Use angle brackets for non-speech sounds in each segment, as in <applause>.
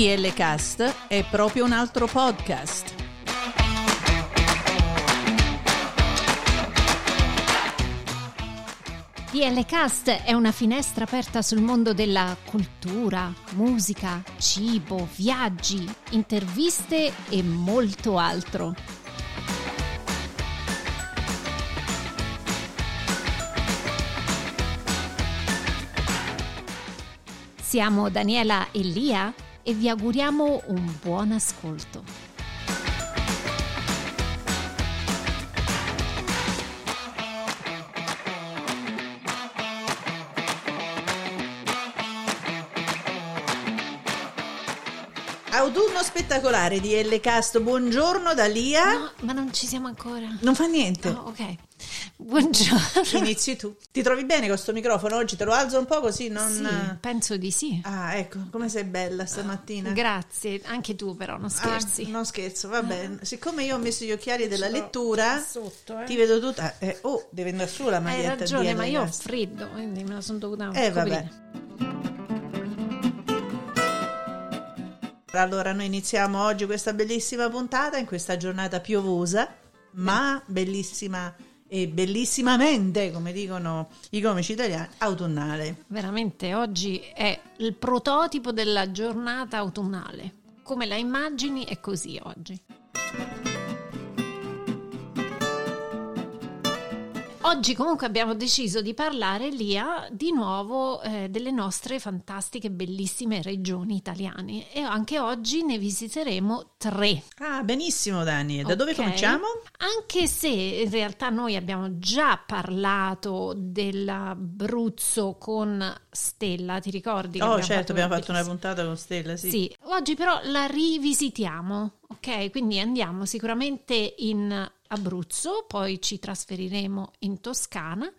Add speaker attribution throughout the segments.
Speaker 1: DL Cast è proprio un altro podcast.
Speaker 2: DL Cast è una finestra aperta sul mondo della cultura, musica, cibo, viaggi, interviste e molto altro. Siamo Daniela e Lia e vi auguriamo un buon ascolto.
Speaker 1: Autunno spettacolare di L Cast, buongiorno da Lia.
Speaker 2: No, ma non ci siamo ancora.
Speaker 1: Non fa niente.
Speaker 2: Oh, ok. Buongiorno.
Speaker 1: Inizi tu. Ti trovi bene con questo microfono oggi? Te lo alzo un po' così non...
Speaker 2: Sì, penso di sì.
Speaker 1: Ah, ecco, come sei bella stamattina.
Speaker 2: Grazie, anche tu però, non scherzi.
Speaker 1: Ah, non scherzo, va bene. Siccome io ho messo gli occhiali della lettura,
Speaker 2: sotto, eh.
Speaker 1: ti vedo tutta... Eh, oh, deve andare su la
Speaker 2: Hai
Speaker 1: maglietta
Speaker 2: ragione,
Speaker 1: di
Speaker 2: ma io ho freddo, quindi me la sono dovuta
Speaker 1: Eh,
Speaker 2: coprire.
Speaker 1: vabbè. Allora, noi iniziamo oggi questa bellissima puntata in questa giornata piovosa, ma bellissima e bellissimamente, come dicono i comici italiani, autunnale.
Speaker 2: Veramente oggi è il prototipo della giornata autunnale. Come la immagini è così oggi. Oggi comunque abbiamo deciso di parlare, Lia, di nuovo eh, delle nostre fantastiche, bellissime regioni italiane e anche oggi ne visiteremo tre.
Speaker 1: Ah, benissimo Dani, da dove
Speaker 2: Ok?
Speaker 1: cominciamo?
Speaker 2: Anche se in realtà noi abbiamo già parlato dell'Abruzzo con Stella, ti ricordi?
Speaker 1: Oh, certo, abbiamo fatto una puntata con Stella, sì.
Speaker 2: Sì, oggi però la rivisitiamo, ok? Quindi andiamo sicuramente in Abruzzo, poi ci trasferiremo in Toscana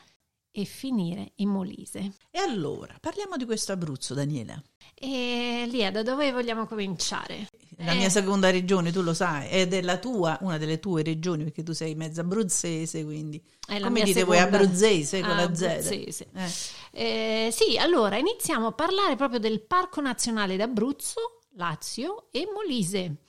Speaker 2: e finire in Molise.
Speaker 1: E allora, parliamo di questo Abruzzo, Daniela.
Speaker 2: E Lia, da dove vogliamo cominciare?
Speaker 1: La
Speaker 2: Eh,
Speaker 1: mia seconda regione, tu lo sai, è della tua, una delle tue regioni, perché tu sei mezza abruzzese, quindi...
Speaker 2: è la
Speaker 1: Come dite voi,
Speaker 2: seconda-
Speaker 1: abruzzese con
Speaker 2: Ah,
Speaker 1: la Z?
Speaker 2: abruzzese.
Speaker 1: Eh.
Speaker 2: Eh, sì, allora iniziamo a parlare proprio del Parco Nazionale d'Abruzzo, Lazio e Molise.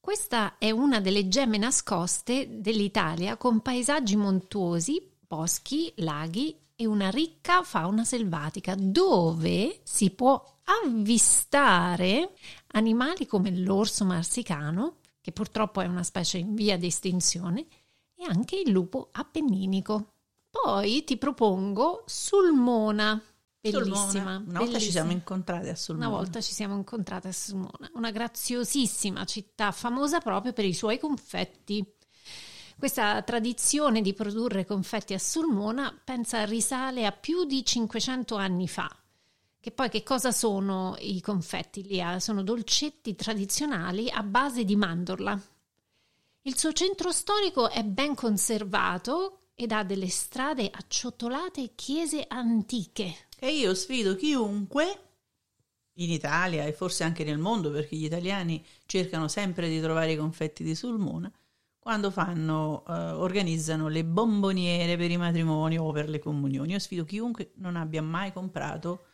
Speaker 2: Questa è una delle gemme nascoste dell'Italia con paesaggi montuosi, boschi, laghi e una ricca fauna selvatica dove si può avvistare animali come l'orso marsicano, che purtroppo è una specie in via di estinzione, e anche il lupo appenninico. Poi ti propongo Sulmona, bellissima.
Speaker 1: Sulmona. Una volta ci
Speaker 2: bellissima.
Speaker 1: siamo incontrate a Sulmona.
Speaker 2: Una volta ci siamo incontrate a Sulmona, una graziosissima città famosa proprio per i suoi confetti. Questa tradizione di produrre confetti a Sulmona pensa risale a più di 500 anni fa. Che poi che cosa sono i confetti lì? Sono dolcetti tradizionali a base di mandorla. Il suo centro storico è ben conservato ed ha delle strade acciottolate e chiese antiche.
Speaker 1: E io sfido chiunque in Italia e forse anche nel mondo, perché gli italiani cercano sempre di trovare i confetti di Sulmona, quando fanno, eh, organizzano le bomboniere per i matrimoni o per le comunioni. Io sfido chiunque non abbia mai comprato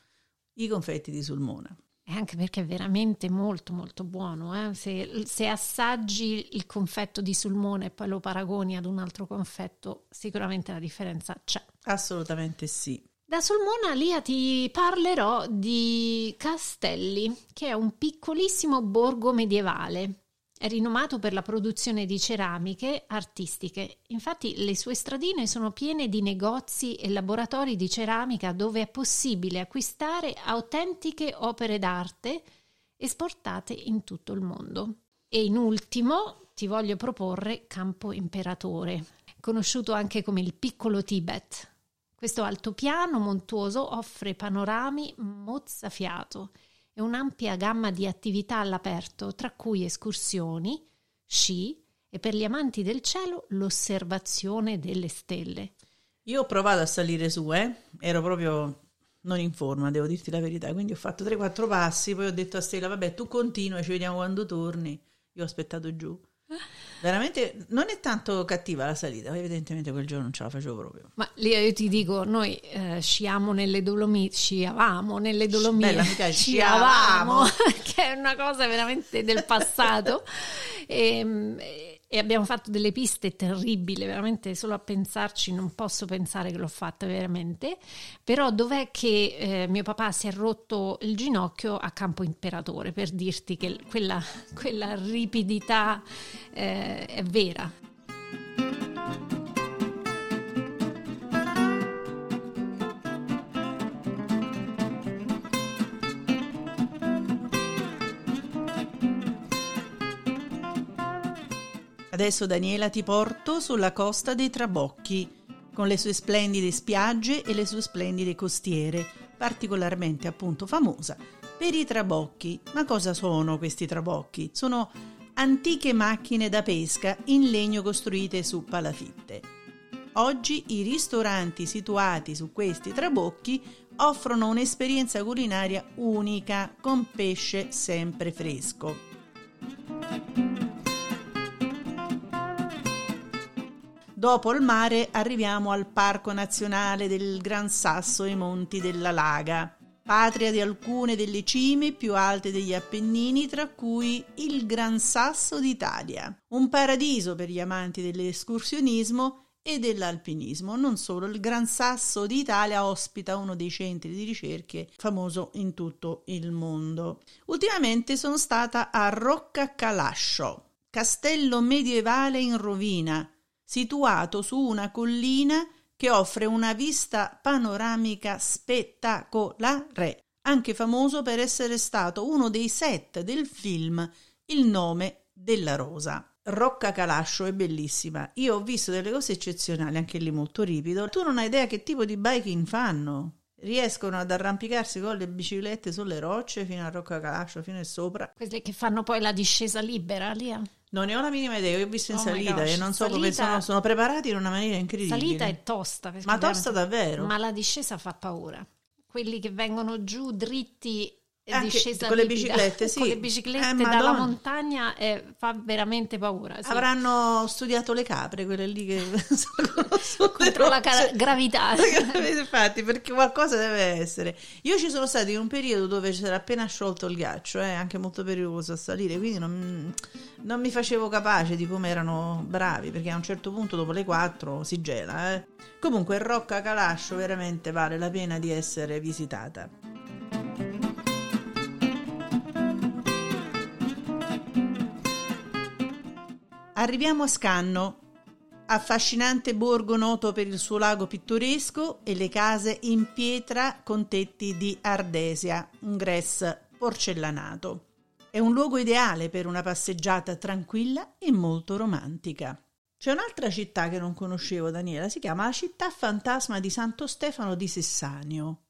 Speaker 1: i confetti di Sulmona.
Speaker 2: E anche perché è veramente molto molto buono. eh. Se, se assaggi il confetto di sulmone e poi lo paragoni ad un altro confetto, sicuramente la differenza c'è.
Speaker 1: Assolutamente sì.
Speaker 2: Da Sulmona, Lia, ti parlerò di Castelli, che è un piccolissimo borgo medievale. È rinomato per la produzione di ceramiche artistiche. Infatti le sue stradine sono piene di negozi e laboratori di ceramica dove è possibile acquistare autentiche opere d'arte esportate in tutto il mondo. E in ultimo ti voglio proporre Campo Imperatore, conosciuto anche come il piccolo Tibet. Questo altopiano montuoso offre panorami mozzafiato e un'ampia gamma di attività all'aperto, tra cui escursioni, sci e per gli amanti del cielo l'osservazione delle stelle.
Speaker 1: Io ho provato a salire su, eh? ero proprio non in forma, devo dirti la verità, quindi ho fatto 3-4 passi, poi ho detto a Stella, vabbè, tu continua, ci vediamo quando torni. Io ho aspettato giù. <laughs> Veramente non è tanto cattiva la salita, evidentemente quel giorno non ce la facevo proprio.
Speaker 2: Ma lì io ti dico, noi eh, sciamo nelle Dolomiti, sciavamo nelle Dolomiti,
Speaker 1: Bella, mi piace, <laughs>
Speaker 2: sciavamo,
Speaker 1: sciavamo. <laughs>
Speaker 2: che è una cosa veramente del passato. <laughs> e, e abbiamo fatto delle piste terribili, veramente solo a pensarci non posso pensare che l'ho fatta veramente, però dov'è che eh, mio papà si è rotto il ginocchio a Campo Imperatore per dirti che quella, quella ripidità eh, è vera.
Speaker 1: Adesso Daniela ti porto sulla costa dei Trabocchi, con le sue splendide spiagge e le sue splendide costiere, particolarmente appunto famosa per i trabocchi. Ma cosa sono questi trabocchi? Sono antiche macchine da pesca in legno costruite su palafitte. Oggi i ristoranti situati su questi trabocchi offrono un'esperienza culinaria unica con pesce sempre fresco. Dopo il mare arriviamo al Parco Nazionale del Gran Sasso e Monti della Laga, patria di alcune delle cime più alte degli Appennini, tra cui il Gran Sasso d'Italia, un paradiso per gli amanti dell'escursionismo e dell'alpinismo. Non solo, il Gran Sasso d'Italia ospita uno dei centri di ricerche famoso in tutto il mondo. Ultimamente sono stata a Roccacalascio, castello medievale in rovina, situato su una collina che offre una vista panoramica spettacolare, anche famoso per essere stato uno dei set del film Il nome della rosa. Rocca Calascio è bellissima. Io ho visto delle cose eccezionali, anche lì molto ripido. Tu non hai idea che tipo di biking fanno. Riescono ad arrampicarsi con le biciclette sulle rocce fino a Rocca Calascio, fino a sopra.
Speaker 2: Quelle che fanno poi la discesa libera, lì.
Speaker 1: Non ne ho la minima idea, io ho visto in
Speaker 2: Oh
Speaker 1: salita
Speaker 2: gosh,
Speaker 1: e non so
Speaker 2: salita-
Speaker 1: come sono, sono preparati in una maniera incredibile.
Speaker 2: Salita è tosta.
Speaker 1: Ma tosta davvero?
Speaker 2: Ma la discesa fa paura. Quelli che vengono giù dritti discesa
Speaker 1: con le biciclette, sì. <laughs>
Speaker 2: Con le
Speaker 1: Eh,
Speaker 2: biciclette
Speaker 1: Madonna.
Speaker 2: dalla montagna eh, fa veramente paura. sì.
Speaker 1: Avranno studiato le capre, quelle lì che <laughs> <laughs> sono
Speaker 2: Contro la cara- gravità.
Speaker 1: Infatti, perché qualcosa deve essere. Io ci sono stati in un periodo dove si era appena sciolto il ghiaccio, è anche molto pericoloso a salire, quindi non, non mi facevo capace di come erano bravi, perché a un certo punto dopo le 4 si gela. eh. Comunque Rocca Calascio veramente vale la pena di essere visitata. Arriviamo a Scanno, affascinante borgo noto per il suo lago pittoresco e le case in pietra con tetti di ardesia, un grès porcellanato. È un luogo ideale per una passeggiata tranquilla e molto romantica. C'è un'altra città che non conoscevo, Daniela, si chiama la città fantasma di Santo Stefano di Sessanio.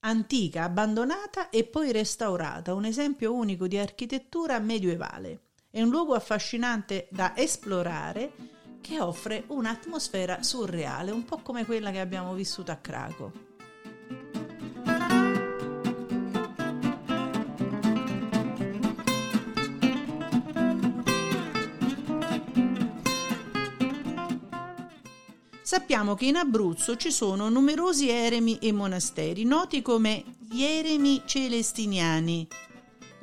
Speaker 1: Antica, abbandonata e poi restaurata, un esempio unico di architettura medievale. È un luogo affascinante da esplorare che offre un'atmosfera surreale, un po' come quella che abbiamo vissuto a Craco. Sappiamo che in Abruzzo ci sono numerosi eremi e monasteri, noti come gli eremi celestiniani,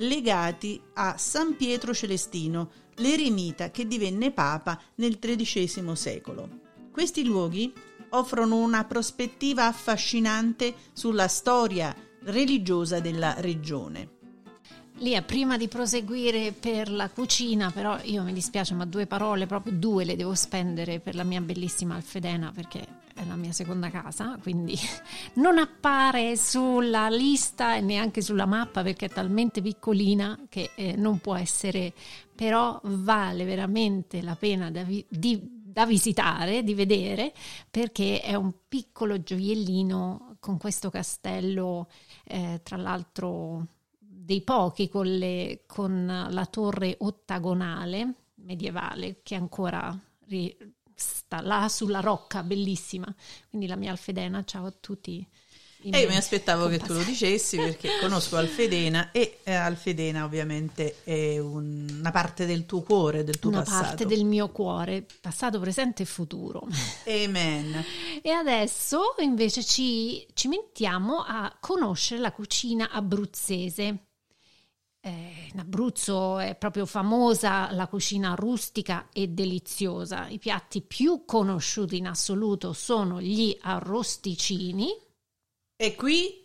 Speaker 1: legati a San Pietro Celestino, l'eremita che divenne papa nel XIII secolo. Questi luoghi offrono una prospettiva affascinante sulla storia religiosa della regione.
Speaker 2: Lia, prima di proseguire per la cucina, però io mi dispiace, ma due parole, proprio due le devo spendere per la mia bellissima Alfedena perché è la mia seconda casa, quindi <laughs> non appare sulla lista e neanche sulla mappa perché è talmente piccolina che eh, non può essere, però vale veramente la pena da, vi- di- da visitare, di vedere, perché è un piccolo gioiellino con questo castello, eh, tra l'altro dei pochi con, le- con la torre ottagonale medievale che ancora ri- sta là sulla rocca, bellissima. Quindi la mia Alfedena, ciao a tutti.
Speaker 1: E io mi aspettavo che tu lo dicessi perché <laughs> conosco Alfedena e eh, Alfedena ovviamente è un, una parte del tuo cuore, del tuo
Speaker 2: una
Speaker 1: passato. Una
Speaker 2: parte del mio cuore, passato, presente e futuro. <laughs>
Speaker 1: Amen.
Speaker 2: E adesso invece ci, ci mettiamo a conoscere la cucina abruzzese. Eh, in Abruzzo è proprio famosa la cucina rustica e deliziosa. I piatti più conosciuti in assoluto sono gli arrosticini
Speaker 1: e qui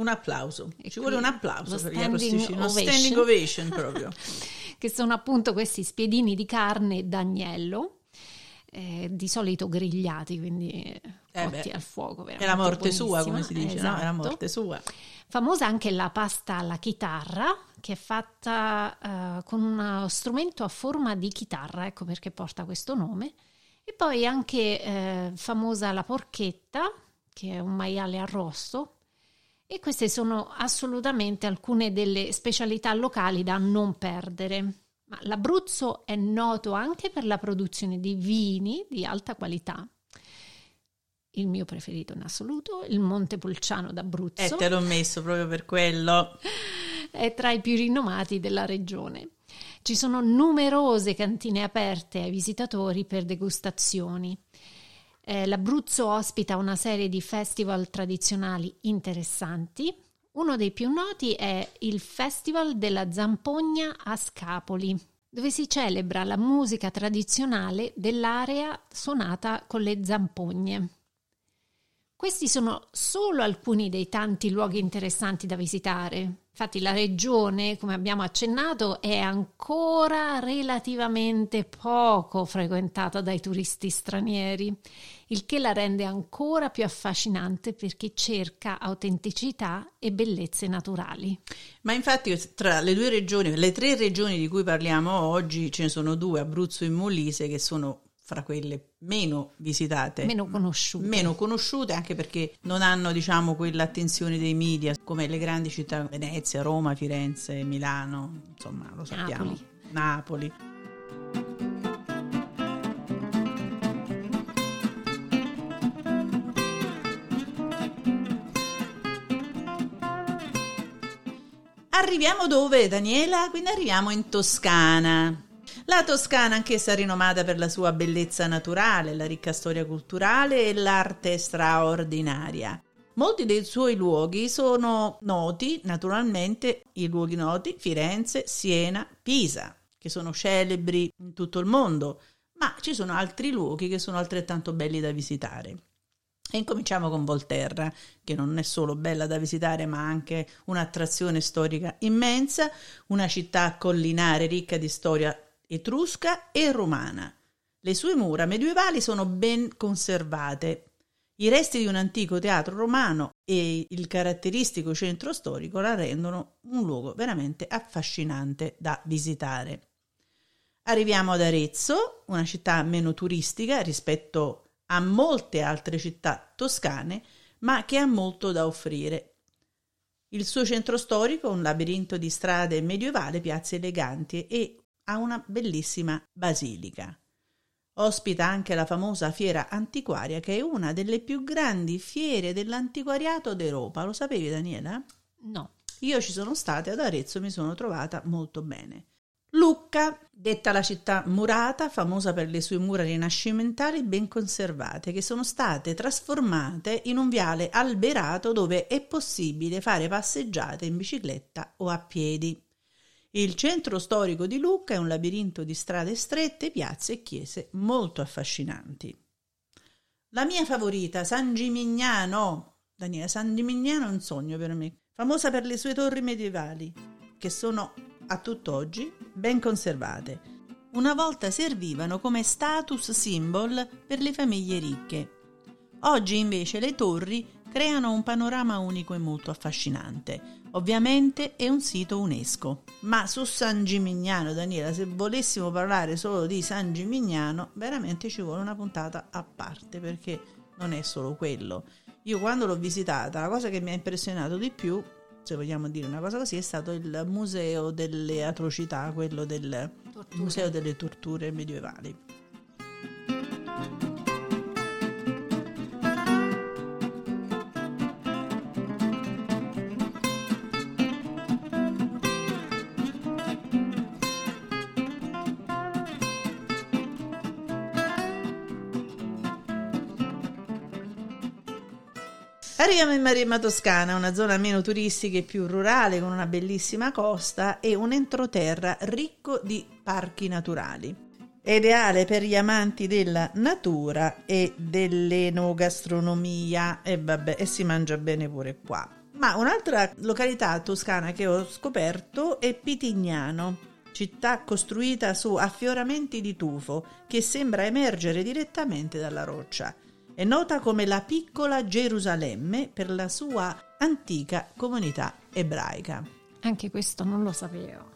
Speaker 1: un applauso, e ci vuole un applauso per gli arrosticini, uno standing ovation proprio. <laughs>
Speaker 2: che sono appunto questi spiedini di carne d'agnello, eh, di solito grigliati, quindi eh, cotti al fuoco.
Speaker 1: È la morte buonissima. sua, come si dice, esatto. no? È la morte sua.
Speaker 2: Famosa anche la pasta alla chitarra, che è fatta uh, con uno strumento a forma di chitarra, ecco perché porta questo nome. E poi anche eh, famosa la porchetta, che è un maiale arrosto. E queste sono assolutamente alcune delle specialità locali da non perdere. Ma l'Abruzzo è noto anche per la produzione di vini di alta qualità. Il mio preferito in assoluto, il Montepulciano d'Abruzzo.
Speaker 1: E eh, te l'ho messo proprio per quello.
Speaker 2: È tra i più rinomati della regione. Ci sono numerose cantine aperte ai visitatori per degustazioni. Eh, L'Abruzzo ospita una serie di festival tradizionali interessanti. Uno dei più noti è il Festival della Zampogna a Scapoli, dove si celebra la musica tradizionale dell'area suonata con le zampogne. Questi sono solo alcuni dei tanti luoghi interessanti da visitare. Infatti la regione, come abbiamo accennato, è ancora relativamente poco frequentata dai turisti stranieri, il che la rende ancora più affascinante per chi cerca autenticità e bellezze naturali.
Speaker 1: Ma infatti tra le due regioni, le tre regioni di cui parliamo oggi, ce ne sono due, Abruzzo e Molise, che sono fra quelle meno visitate,
Speaker 2: meno conosciute.
Speaker 1: meno conosciute anche perché non hanno diciamo quell'attenzione dei media come le grandi città Venezia, Roma, Firenze, Milano, insomma lo sappiamo, Napoli. Napoli. Arriviamo dove, Daniela? Quindi arriviamo in Toscana. La Toscana, anch'essa rinomata per la sua bellezza naturale, la ricca storia culturale e l'arte straordinaria. Molti dei suoi luoghi sono noti, naturalmente, i luoghi noti Firenze, Siena, Pisa, che sono celebri in tutto il mondo, ma ci sono altri luoghi che sono altrettanto belli da visitare. E incominciamo con Volterra, che non è solo bella da visitare, ma anche un'attrazione storica immensa, una città collinare ricca di storia etrusca e romana. Le sue mura medievali sono ben conservate. I resti di un antico teatro romano e il caratteristico centro storico la rendono un luogo veramente affascinante da visitare. Arriviamo ad Arezzo, una città meno turistica rispetto a molte altre città toscane, ma che ha molto da offrire. Il suo centro storico un labirinto di strade medievali, piazze eleganti e ha una bellissima basilica. Ospita anche la famosa fiera antiquaria che è una delle più grandi fiere dell'antiquariato d'Europa. Lo sapevi Daniela?
Speaker 2: No.
Speaker 1: Io ci sono stata ad Arezzo e mi sono trovata molto bene. Lucca, detta la città murata, famosa per le sue mura rinascimentali ben conservate, che sono state trasformate in un viale alberato dove è possibile fare passeggiate in bicicletta o a piedi. Il centro storico di Lucca è un labirinto di strade strette, piazze e chiese molto affascinanti. La mia favorita, San Gimignano. Daniela, San Gimignano è un sogno per me. Famosa per le sue torri medievali, che sono a tutt'oggi ben conservate. Una volta servivano come status symbol per le famiglie ricche. Oggi invece le torri creano un panorama unico e molto affascinante. Ovviamente è un sito UNESCO, ma su San Gimignano, Daniela, se volessimo parlare solo di San Gimignano, veramente ci vuole una puntata a parte perché non è solo quello. Io quando l'ho visitata, la cosa che mi ha impressionato di più, se vogliamo dire una cosa così, è stato il museo delle atrocità, quello del museo delle torture medievali. Arriviamo in Maremma Toscana, una zona meno turistica e più rurale con una bellissima costa e un entroterra ricco di parchi naturali. È ideale per gli amanti della natura e dell'enogastronomia e vabbè, e si mangia bene pure qua. Ma un'altra località toscana che ho scoperto è Pitignano, città costruita su affioramenti di tufo che sembra emergere direttamente dalla roccia. È nota come la piccola Gerusalemme per la sua antica comunità ebraica.
Speaker 2: Anche questo non lo sapevo.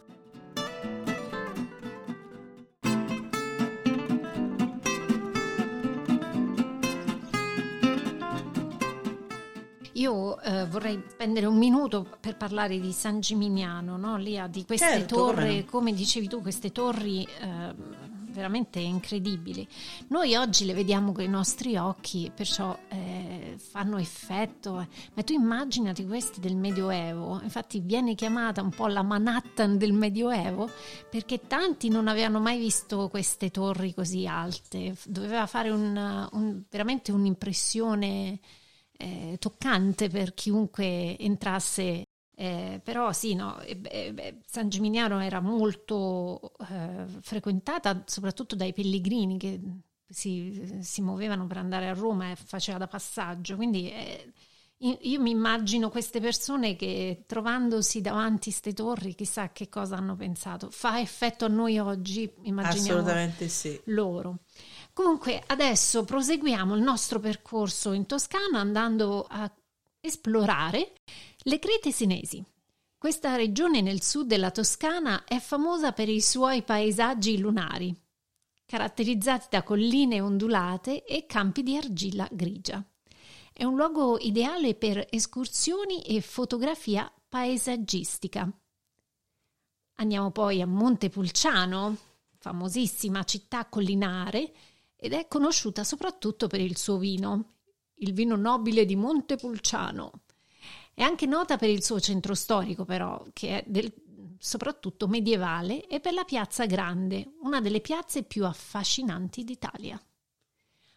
Speaker 2: Io eh, vorrei spendere un minuto per parlare di San Gimignano, no? Lì di queste
Speaker 1: Certo,
Speaker 2: torri,
Speaker 1: come no.
Speaker 2: come dicevi tu, queste torri eh, veramente incredibili. Noi oggi le vediamo con i nostri occhi, perciò eh, fanno effetto, ma tu immaginati questi del Medioevo, infatti viene chiamata un po' la Manhattan del Medioevo, perché tanti non avevano mai visto queste torri così alte, doveva fare un- un- veramente un'impressione eh, toccante per chiunque entrasse. Eh, però sì, no, eh, San Gimignano era molto eh, frequentata soprattutto dai pellegrini che si, si muovevano per andare a Roma e faceva da passaggio. Quindi eh, io io mi immagino queste persone che trovandosi davanti a queste torri, chissà che cosa hanno pensato. Fa effetto a noi oggi, immaginiamo
Speaker 1: Assolutamente sì.
Speaker 2: loro. Comunque, adesso proseguiamo il nostro percorso in Toscana andando a esplorare le Crete Senesi. Questa regione nel sud della Toscana è famosa per i suoi paesaggi lunari, caratterizzati da colline ondulate e campi di argilla grigia. È un luogo ideale per escursioni e fotografia paesaggistica. Andiamo poi a Montepulciano, famosissima città collinare, ed è conosciuta soprattutto per il suo vino, il vino nobile di Montepulciano. È anche nota per il suo centro storico, però, che è del- soprattutto medievale, e per la Piazza Grande, una delle piazze più affascinanti d'Italia.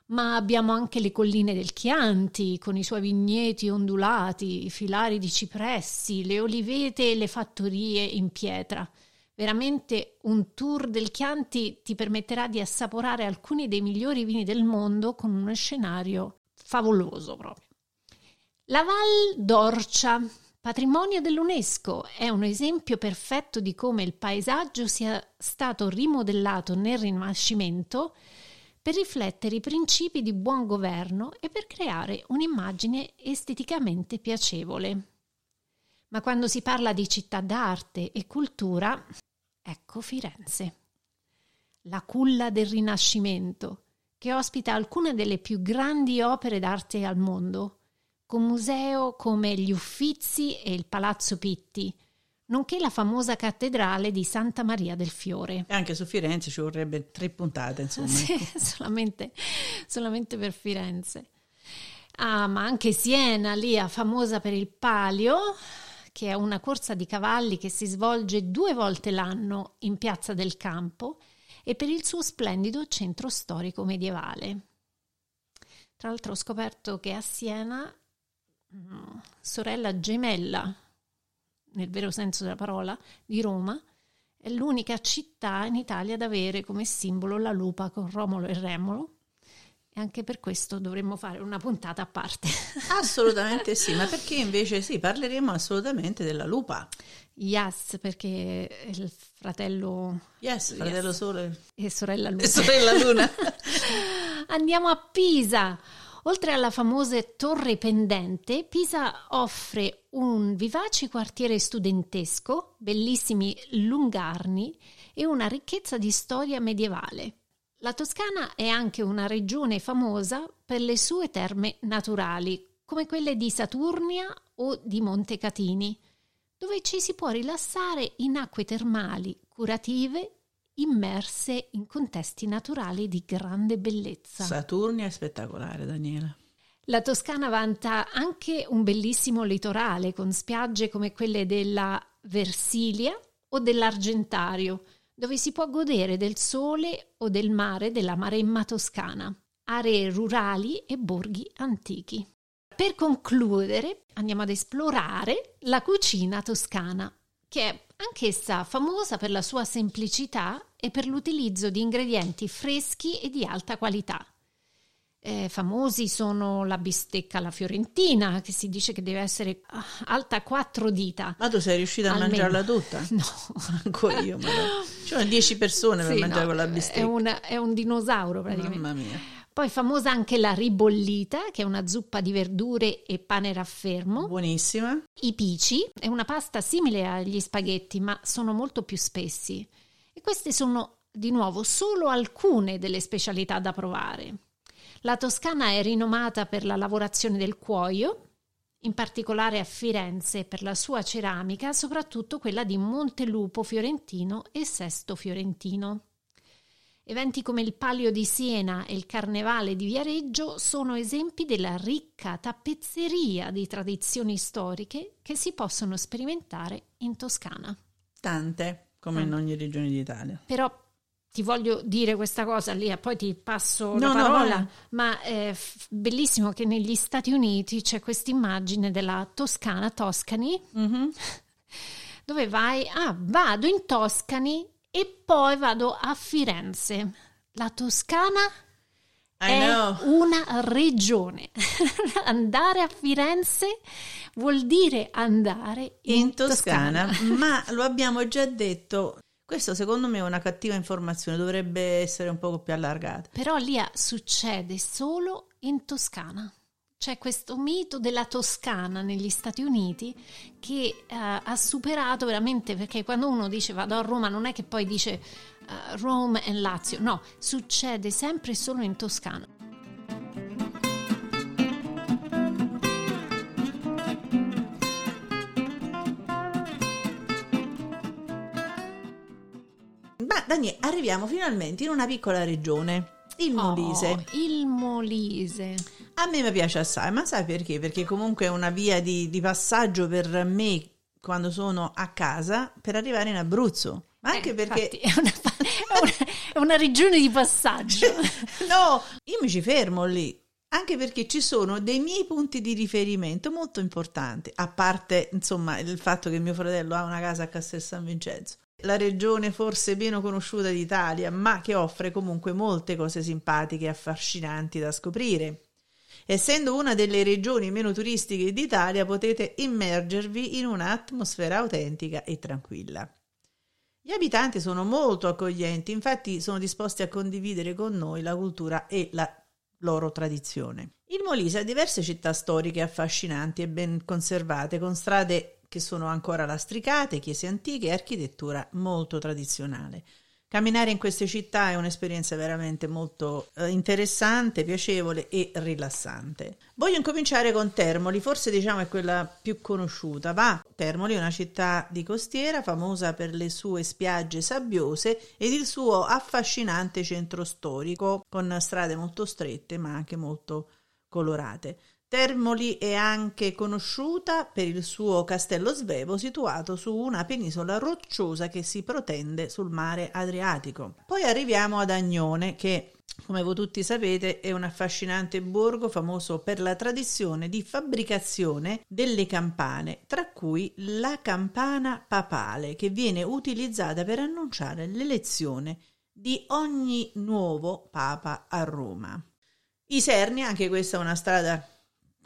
Speaker 2: Ma abbiamo anche le colline del Chianti, con i suoi vigneti ondulati, i filari di cipressi, le olivete e le fattorie in pietra. Veramente un tour del Chianti ti permetterà di assaporare alcuni dei migliori vini del mondo con uno scenario favoloso proprio. La Val d'Orcia, patrimonio dell'UNESCO, è un esempio perfetto di come il paesaggio sia stato rimodellato nel Rinascimento per riflettere i principi di buon governo e per creare un'immagine esteticamente piacevole. Ma quando si parla di città d'arte e cultura, ecco Firenze, la culla del Rinascimento, che ospita alcune delle più grandi opere d'arte al mondo, con museo come gli Uffizi e il Palazzo Pitti, nonché la famosa cattedrale di Santa Maria del Fiore.
Speaker 1: E anche su Firenze ci vorrebbe tre puntate, insomma. <laughs>
Speaker 2: Sì, solamente, solamente per Firenze. Ah, ma anche Siena, lì è famosa per il Palio, che è una corsa di cavalli che si svolge due volte l'anno in Piazza del Campo e per il suo splendido centro storico medievale. Tra l'altro ho scoperto che a Siena, sorella gemella, nel vero senso della parola, di Roma, è l'unica città in Italia ad avere come simbolo la lupa con Romolo e Remolo. E anche per questo dovremmo fare una puntata a parte. <laughs>
Speaker 1: Assolutamente sì, ma perché invece sì, parleremo assolutamente della lupa.
Speaker 2: Yes, perché il fratello
Speaker 1: Yes, fratello sole
Speaker 2: e sorella Luna.
Speaker 1: e sorella luna. <laughs>
Speaker 2: Andiamo a Pisa. Oltre alla famosa torre pendente, Pisa offre un vivace quartiere studentesco, bellissimi lungarni e una ricchezza di storia medievale. La Toscana è anche una regione famosa per le sue terme naturali, come quelle di Saturnia o di Montecatini, dove ci si può rilassare in acque termali curative immerse in contesti naturali di grande bellezza.
Speaker 1: Saturnia è spettacolare, Daniela.
Speaker 2: La Toscana vanta anche un bellissimo litorale con spiagge come quelle della Versilia o dell'Argentario, dove si può godere del sole o del mare della Maremma toscana, aree rurali e borghi antichi. per concludere, andiamo ad esplorare la cucina toscana, che è anch'essa famosa per la sua semplicità e per l'utilizzo di ingredienti freschi e di alta qualità. Eh, famosi sono la bistecca alla fiorentina, che si dice che deve essere ah, alta quattro dita.
Speaker 1: Ma tu sei riuscita a mangiarla tutta? <laughs>
Speaker 2: No.
Speaker 1: Ancora io, ma Ci sono dieci persone per
Speaker 2: Sì,
Speaker 1: mangiare
Speaker 2: no,
Speaker 1: con la bistecca.
Speaker 2: È, una- è un dinosauro praticamente.
Speaker 1: Mamma mia.
Speaker 2: Poi famosa anche la ribollita, che è una zuppa di verdure e pane raffermo.
Speaker 1: Buonissima.
Speaker 2: I pici è una pasta simile agli spaghetti, ma sono molto più spessi. Queste sono di nuovo solo alcune delle specialità da provare. La Toscana è rinomata per la lavorazione del cuoio, in particolare a Firenze per la sua ceramica, soprattutto quella di Montelupo fiorentino e Sesto fiorentino. Eventi come il Palio di Siena e il Carnevale di Viareggio sono esempi della ricca tappezzeria di tradizioni storiche che si possono sperimentare in Toscana.
Speaker 1: Tante, come in
Speaker 2: Mm.
Speaker 1: ogni regione d'Italia.
Speaker 2: Però ti voglio dire questa cosa lì e poi ti passo
Speaker 1: No,
Speaker 2: la
Speaker 1: no,
Speaker 2: parola,
Speaker 1: vai.
Speaker 2: ma è f- bellissimo che negli Stati Uniti c'è questa immagine della Toscana, Toscani,
Speaker 1: Mhm. <laughs>
Speaker 2: dove vai, ah, vado in Toscani e poi vado a Firenze. La Toscana
Speaker 1: I
Speaker 2: è
Speaker 1: know.
Speaker 2: una regione. <laughs> andare a Firenze vuol dire andare in,
Speaker 1: in Toscana,
Speaker 2: Toscana. <laughs>
Speaker 1: ma lo abbiamo già detto. Questo secondo me è una cattiva informazione, dovrebbe essere un poco più allargata.
Speaker 2: Però lì ah, succede solo in Toscana. C'è questo mito della Toscana negli Stati Uniti che eh, ha superato veramente, perché quando uno dice vado a Roma non è che poi dice eh, Rome e Lazio, no, succede sempre solo in Toscana.
Speaker 1: Ma Daniele, arriviamo finalmente in una piccola regione, il Molise.
Speaker 2: Oh, il Molise.
Speaker 1: A me mi piace assai, ma sai perché? Perché comunque è una via di, di passaggio per me quando sono a casa per arrivare in Abruzzo. Ma anche
Speaker 2: Eh,
Speaker 1: perché...
Speaker 2: infatti, è una, è una- è una regione di passaggio. <laughs>
Speaker 1: no, io mi ci fermo lì. Anche perché ci sono dei miei punti di riferimento molto importanti, a parte insomma il fatto che mio fratello ha una casa a Castel San Vincenzo, la regione forse meno conosciuta d'Italia, ma che offre comunque molte cose simpatiche e affascinanti da scoprire. Essendo una delle regioni meno turistiche d'Italia, potete immergervi in un'atmosfera autentica e tranquilla. Gli abitanti sono molto accoglienti, infatti sono disposti a condividere con noi la cultura e la loro tradizione. Il Molise ha diverse città storiche affascinanti e ben conservate, con strade che sono ancora lastricate, chiese antiche e architettura molto tradizionale. Camminare in queste città è un'esperienza veramente molto eh, interessante, piacevole e rilassante. Voglio incominciare con Termoli, forse diciamo è quella più conosciuta. Va, Termoli è una città di costiera famosa per le sue spiagge sabbiose ed il suo affascinante centro storico con strade molto strette ma anche molto colorate. Termoli è anche conosciuta per il suo castello svevo situato su una penisola rocciosa che si protende sul mare Adriatico. Poi arriviamo ad Agnone che come voi tutti sapete è un affascinante borgo famoso per la tradizione di fabbricazione delle campane, tra cui la campana papale che viene utilizzata per annunciare l'elezione di ogni nuovo papa a Roma. Isernia, anche questa è una strada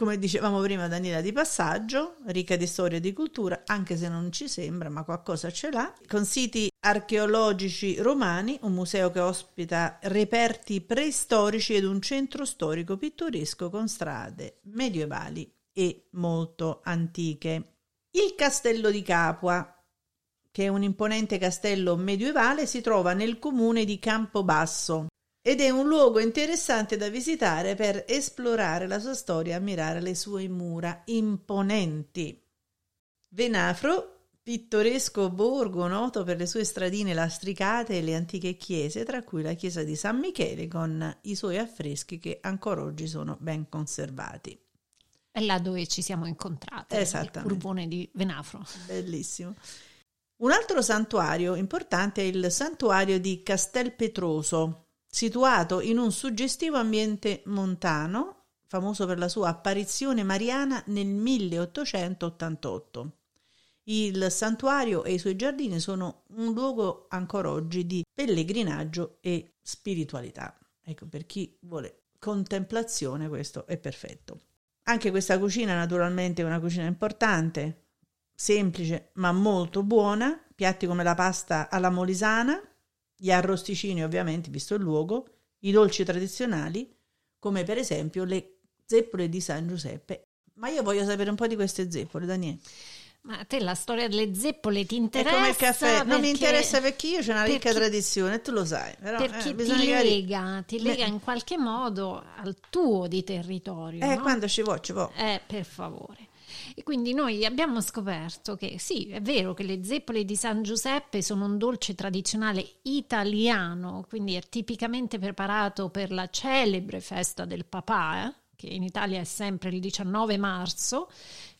Speaker 1: come dicevamo prima Daniela di passaggio, ricca di storia e di cultura, anche se non ci sembra, ma qualcosa ce l'ha, con siti archeologici romani, un museo che ospita reperti preistorici ed un centro storico pittoresco con strade medievali e molto antiche. Il castello di Capua, che è un imponente castello medievale, si trova nel comune di Campobasso, ed è un luogo interessante da visitare per esplorare la sua storia e ammirare le sue mura imponenti. Venafro, pittoresco borgo noto per le sue stradine lastricate e le antiche chiese, tra cui la chiesa di San Michele con i suoi affreschi che ancora oggi sono ben conservati.
Speaker 2: È là dove ci siamo incontrati, il curvone di Venafro.
Speaker 1: Bellissimo. Un altro santuario importante è il santuario di Castel Petroso, situato in un suggestivo ambiente montano, famoso per la sua apparizione mariana nel 1888. Il santuario e i suoi giardini sono un luogo ancora oggi di pellegrinaggio e spiritualità. Ecco, per chi vuole contemplazione questo è perfetto. Anche questa cucina naturalmente è una cucina importante, semplice ma molto buona, piatti come la pasta alla molisana, gli arrosticini ovviamente, visto il luogo, i dolci tradizionali, come per esempio le zeppole di San Giuseppe. Ma io voglio sapere un po' di queste zeppole, Daniele.
Speaker 2: Ma a te la storia delle zeppole ti interessa?
Speaker 1: È come il caffè, non mi interessa perché io c'è una ricca perché, tradizione, tu lo sai. Però,
Speaker 2: perché
Speaker 1: eh,
Speaker 2: ti lega, ti lega in qualche modo al tuo di territorio.
Speaker 1: Eh,
Speaker 2: no?
Speaker 1: quando ci vuoi, ci vuoi.
Speaker 2: Eh, per favore. E quindi noi abbiamo scoperto che sì, è vero che le zeppole di San Giuseppe sono un dolce tradizionale italiano, quindi è tipicamente preparato per la celebre festa del papà, eh? che in Italia è sempre il 19 marzo,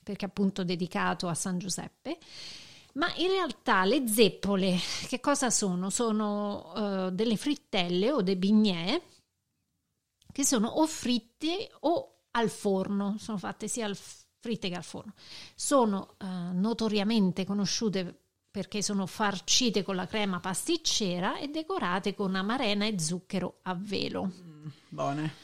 Speaker 2: perché appunto dedicato a San Giuseppe. Ma in realtà le zeppole che cosa sono? Sono uh, delle frittelle o dei bignè che sono o fritte o al forno, sono fatte sia al fritte al forno. Sono uh, notoriamente conosciute perché sono farcite con la crema pasticcera e decorate con amarena e zucchero a velo.
Speaker 1: Mm, buone.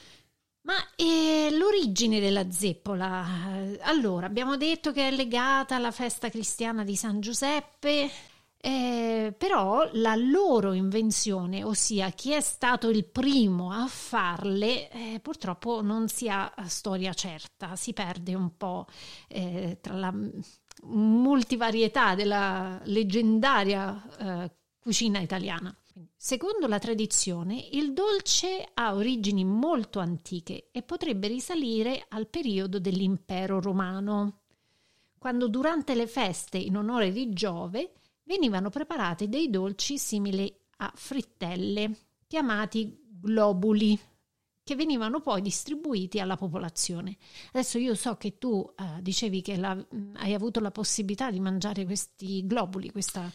Speaker 2: Ma eh, l'origine della zeppola? Allora, abbiamo detto che è legata alla festa cristiana di San Giuseppe, eh, però la loro invenzione, ossia chi è stato il primo a farle, eh, purtroppo non si ha storia certa, si perde un po' eh, tra la multivarietà della leggendaria eh, cucina italiana. Secondo la tradizione, il dolce ha origini molto antiche e potrebbe risalire al periodo dell'impero romano, quando durante le feste in onore di Giove venivano preparati dei dolci simili a frittelle, chiamati globuli, che venivano poi distribuiti alla popolazione. Adesso io so che tu eh, dicevi che la, hai avuto la possibilità di mangiare questi globuli, questa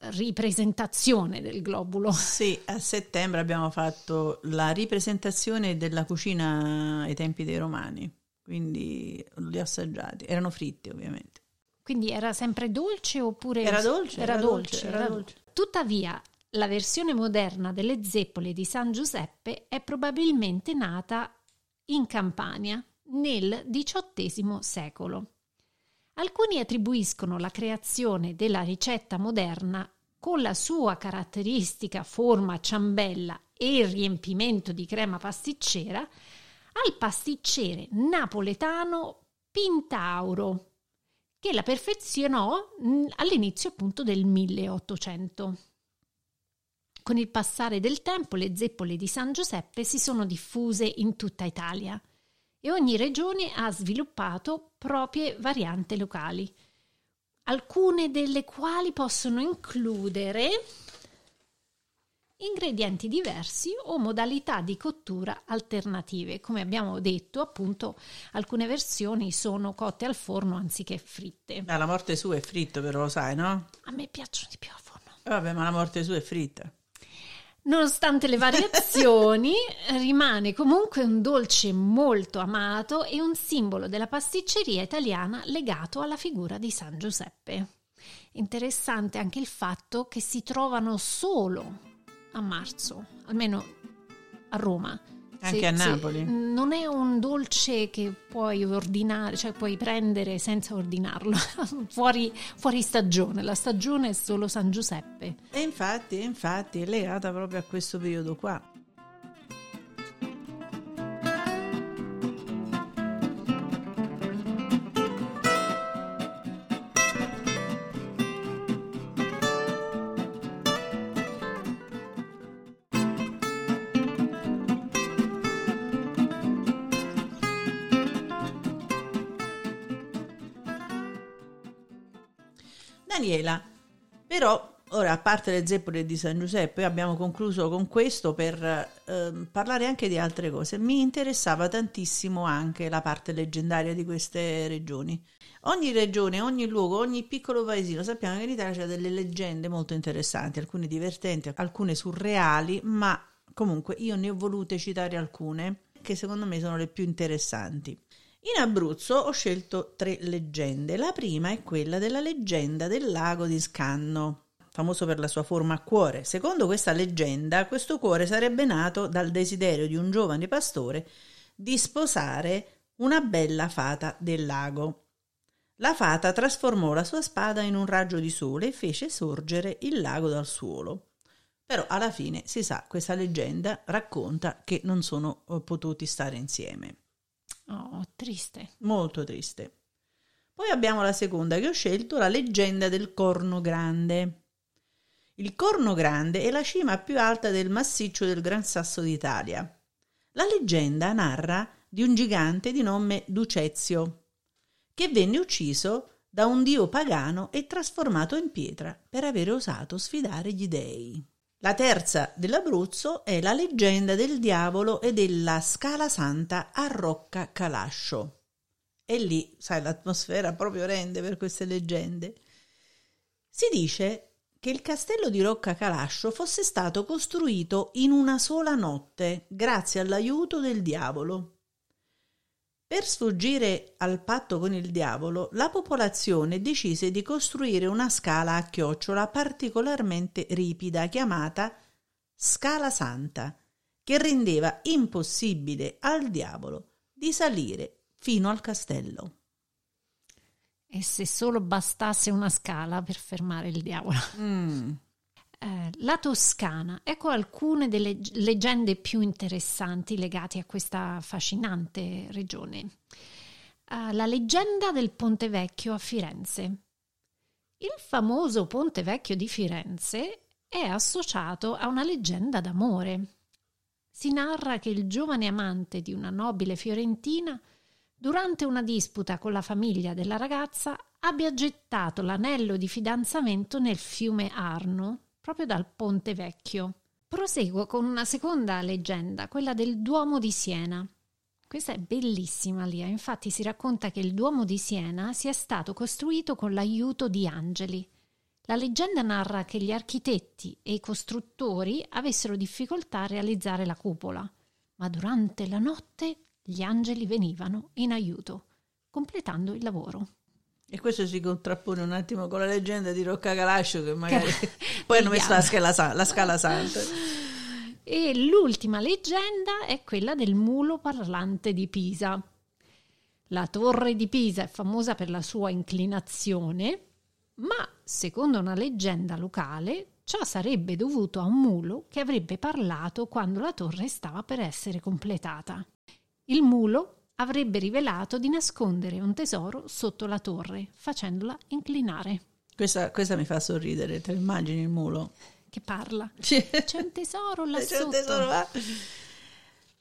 Speaker 2: ripresentazione del globulo.
Speaker 1: Sì, a settembre abbiamo fatto la ripresentazione della cucina ai tempi dei romani, quindi li ho assaggiati, erano fritti ovviamente.
Speaker 2: Quindi era sempre dolce oppure...
Speaker 1: Era dolce,
Speaker 2: era,
Speaker 1: era
Speaker 2: dolce,
Speaker 1: dolce, era
Speaker 2: era
Speaker 1: dolce.
Speaker 2: Tuttavia, la versione moderna delle zeppole di San Giuseppe è probabilmente nata in Campania nel XVIII secolo. Alcuni attribuiscono la creazione della ricetta moderna con la sua caratteristica forma ciambella e il riempimento di crema pasticcera al pasticcere napoletano Pintauro, che la perfezionò all'inizio appunto del 1800. Con il passare del tempo le zeppole di San Giuseppe si sono diffuse in tutta Italia e ogni regione ha sviluppato proprie varianti locali, alcune delle quali possono includere ingredienti diversi o modalità di cottura alternative. Come abbiamo detto, appunto, alcune versioni sono cotte al forno anziché fritte.
Speaker 1: Ah, la morte sua è fritto, però lo sai, no?
Speaker 2: A me piacciono di più al forno.
Speaker 1: Vabbè, ma la morte sua è fritta.
Speaker 2: Nonostante le variazioni, <laughs> rimane comunque un dolce molto amato e un simbolo della pasticceria italiana legato alla figura di San Giuseppe. Interessante anche il fatto che si trovano solo a marzo, almeno a Roma.
Speaker 1: Anche
Speaker 2: Se-
Speaker 1: a Napoli.
Speaker 2: non è un dolce che puoi ordinare, cioè puoi prendere senza ordinarlo, <laughs> fuori, fuori stagione. La stagione è solo San Giuseppe.
Speaker 1: E infatti, infatti è legata proprio a questo periodo qua. Daniela, però ora a parte le zeppole di San Giuseppe abbiamo concluso con questo per ehm, parlare anche di altre cose. Mi interessava tantissimo anche la parte leggendaria di queste regioni. Ogni regione, ogni luogo, ogni piccolo paesino, sappiamo che in Italia c'è delle leggende molto interessanti, alcune divertenti, alcune surreali, ma comunque io ne ho volute citare alcune che secondo me sono le più interessanti. In Abruzzo ho scelto tre leggende. La prima è quella della leggenda del lago di Scanno, famoso per la sua forma a cuore. Secondo questa leggenda, questo cuore sarebbe nato dal desiderio di un giovane pastore di sposare una bella fata del lago. La fata trasformò la sua spada in un raggio di sole e fece sorgere il lago dal suolo. Però alla fine, si sa, questa leggenda racconta che non sono eh, potuti stare insieme.
Speaker 2: Oh, triste.
Speaker 1: Molto triste. Poi abbiamo la seconda che ho scelto, la leggenda del Corno Grande. Il Corno Grande è la cima più alta del massiccio del Gran Sasso d'Italia. La leggenda narra di un gigante di nome Ducezio, che venne ucciso da un dio pagano e trasformato in pietra per aver osato sfidare gli dei. La terza dell'Abruzzo è la leggenda del diavolo e della Scala Santa a Rocca Calascio. E lì, sai, l'atmosfera proprio rende per queste leggende. Si dice che il castello di Rocca Calascio fosse stato costruito in una sola notte grazie all'aiuto del diavolo. Per sfuggire al patto con il diavolo, la popolazione decise di costruire una scala a chiocciola particolarmente ripida chiamata Scala Santa, che rendeva impossibile al diavolo di salire fino al castello.
Speaker 2: E se solo bastasse una scala per fermare il diavolo. Mm. Eh, la Toscana, ecco alcune delle leggende più interessanti legate a questa affascinante regione. Uh, la leggenda del Ponte Vecchio a Firenze. Il famoso Ponte Vecchio di Firenze è associato a una leggenda d'amore. Si narra che il giovane amante di una nobile fiorentina, durante una disputa con la famiglia della ragazza, abbia gettato l'anello di fidanzamento nel fiume Arno proprio dal Ponte Vecchio. Proseguo con una seconda leggenda, quella del Duomo di Siena. Questa è bellissima, Lia. Infatti si racconta che il Duomo di Siena sia stato costruito con l'aiuto di angeli. La leggenda narra che gli architetti e i costruttori avessero difficoltà a realizzare la cupola, ma durante la notte gli angeli venivano in aiuto, completando il lavoro.
Speaker 1: E questo si contrappone un attimo con la leggenda di Rocca Calascio che magari <laughs> poi hanno messo la scala, la scala santa.
Speaker 2: E l'ultima leggenda è quella del mulo parlante di Pisa. La torre di Pisa è famosa per la sua inclinazione, ma secondo una leggenda locale ciò sarebbe dovuto a un mulo che avrebbe parlato quando la torre stava per essere completata. Il mulo avrebbe rivelato di nascondere un tesoro sotto la torre, facendola inclinare.
Speaker 1: Questa, questa mi fa sorridere, te immagini il mulo?
Speaker 2: Che parla. C'è un tesoro là <laughs> C'è sotto. Tesoro là.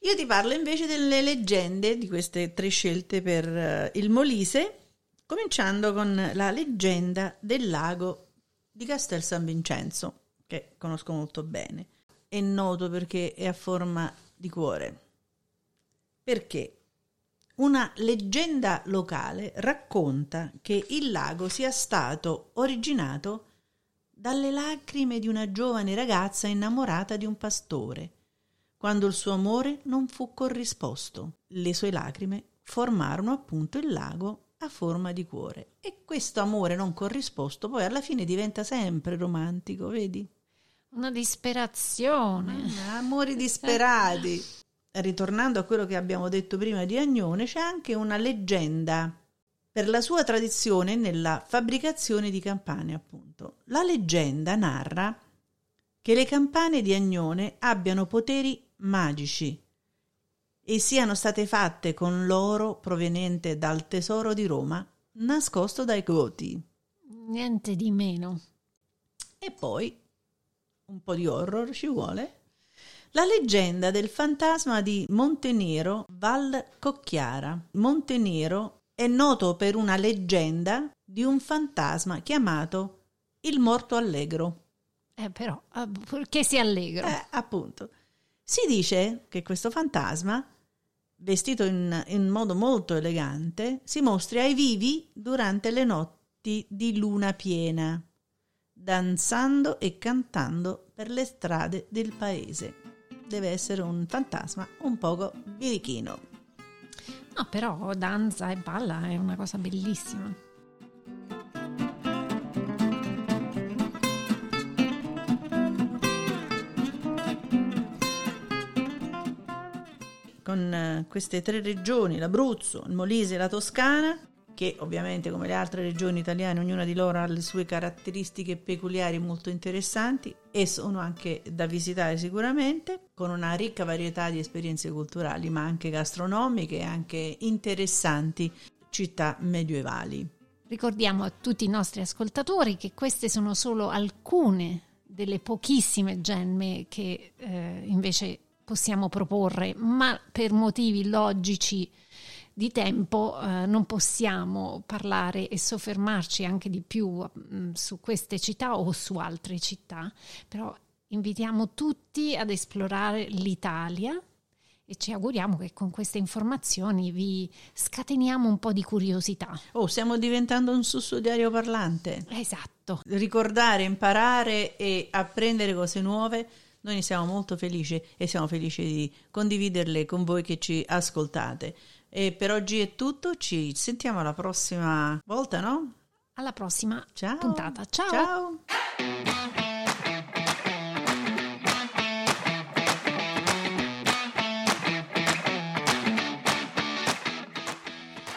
Speaker 1: Io ti parlo invece delle leggende di queste tre scelte per uh, il Molise, cominciando con la leggenda del lago di Castel San Vincenzo, che conosco molto bene. È noto perché è a forma di cuore. Perché? Una leggenda locale racconta che il lago sia stato originato dalle lacrime di una giovane ragazza innamorata di un pastore, quando il suo amore non fu corrisposto. Le sue lacrime formarono appunto il lago a forma di cuore e questo amore non corrisposto poi alla fine diventa sempre romantico, vedi?
Speaker 2: Una disperazione.
Speaker 1: Ah, amori disperati <laughs> ritornando a quello che abbiamo detto prima di Agnone, c'è anche una leggenda per la sua tradizione nella fabbricazione di campane, appunto. La leggenda narra che le campane di Agnone abbiano poteri magici e siano state fatte con l'oro proveniente dal tesoro di Roma, nascosto dai Goti.
Speaker 2: Niente di meno.
Speaker 1: E poi un po' di horror ci vuole. La leggenda del fantasma di Montenero Val Cocchiara. Montenero è noto per una leggenda di un fantasma chiamato il morto allegro.
Speaker 2: Eh però, perché sia allegro?
Speaker 1: Eh, appunto. Si dice che questo fantasma, vestito in, in modo molto elegante, si mostri ai vivi durante le notti di luna piena, danzando e cantando per le strade del paese deve essere un fantasma un poco birichino.
Speaker 2: No, però danza e balla è una cosa bellissima.
Speaker 1: Con eh, queste tre regioni, l'Abruzzo, il Molise e la Toscana, che ovviamente come le altre regioni italiane ognuna di loro ha le sue caratteristiche peculiari molto interessanti e sono anche da visitare sicuramente, con una ricca varietà di esperienze culturali, ma anche gastronomiche e anche interessanti città medievali.
Speaker 2: Ricordiamo a tutti i nostri ascoltatori che queste sono solo alcune delle pochissime gemme che eh, invece possiamo proporre, ma per motivi logici di tempo eh, non possiamo parlare e soffermarci anche di più mh, mm, su queste città o su altre città, però invitiamo tutti ad esplorare l'Italia e ci auguriamo che con queste informazioni vi scateniamo un po' di curiosità.
Speaker 1: Oh, stiamo diventando un sussidiario parlante.
Speaker 2: Esatto.
Speaker 1: Ricordare, imparare e apprendere cose nuove. Noi ne siamo molto felici e siamo felici di condividerle con voi che ci ascoltate. E per oggi è tutto, ci sentiamo alla prossima volta, no?
Speaker 2: Alla prossima
Speaker 1: Ciao.
Speaker 2: puntata. Ciao.
Speaker 1: Ciao.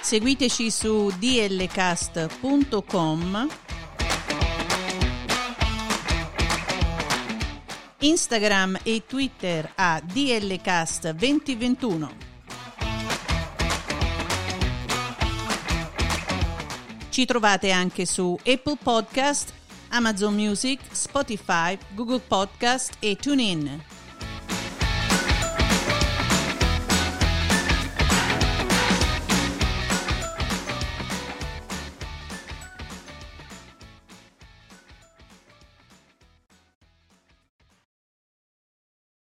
Speaker 1: Seguiteci su dlcast.com Instagram e Twitter a dlcast2021 Ci trovate anche su Apple Podcast, Amazon Music, Spotify, Google Podcast e TuneIn.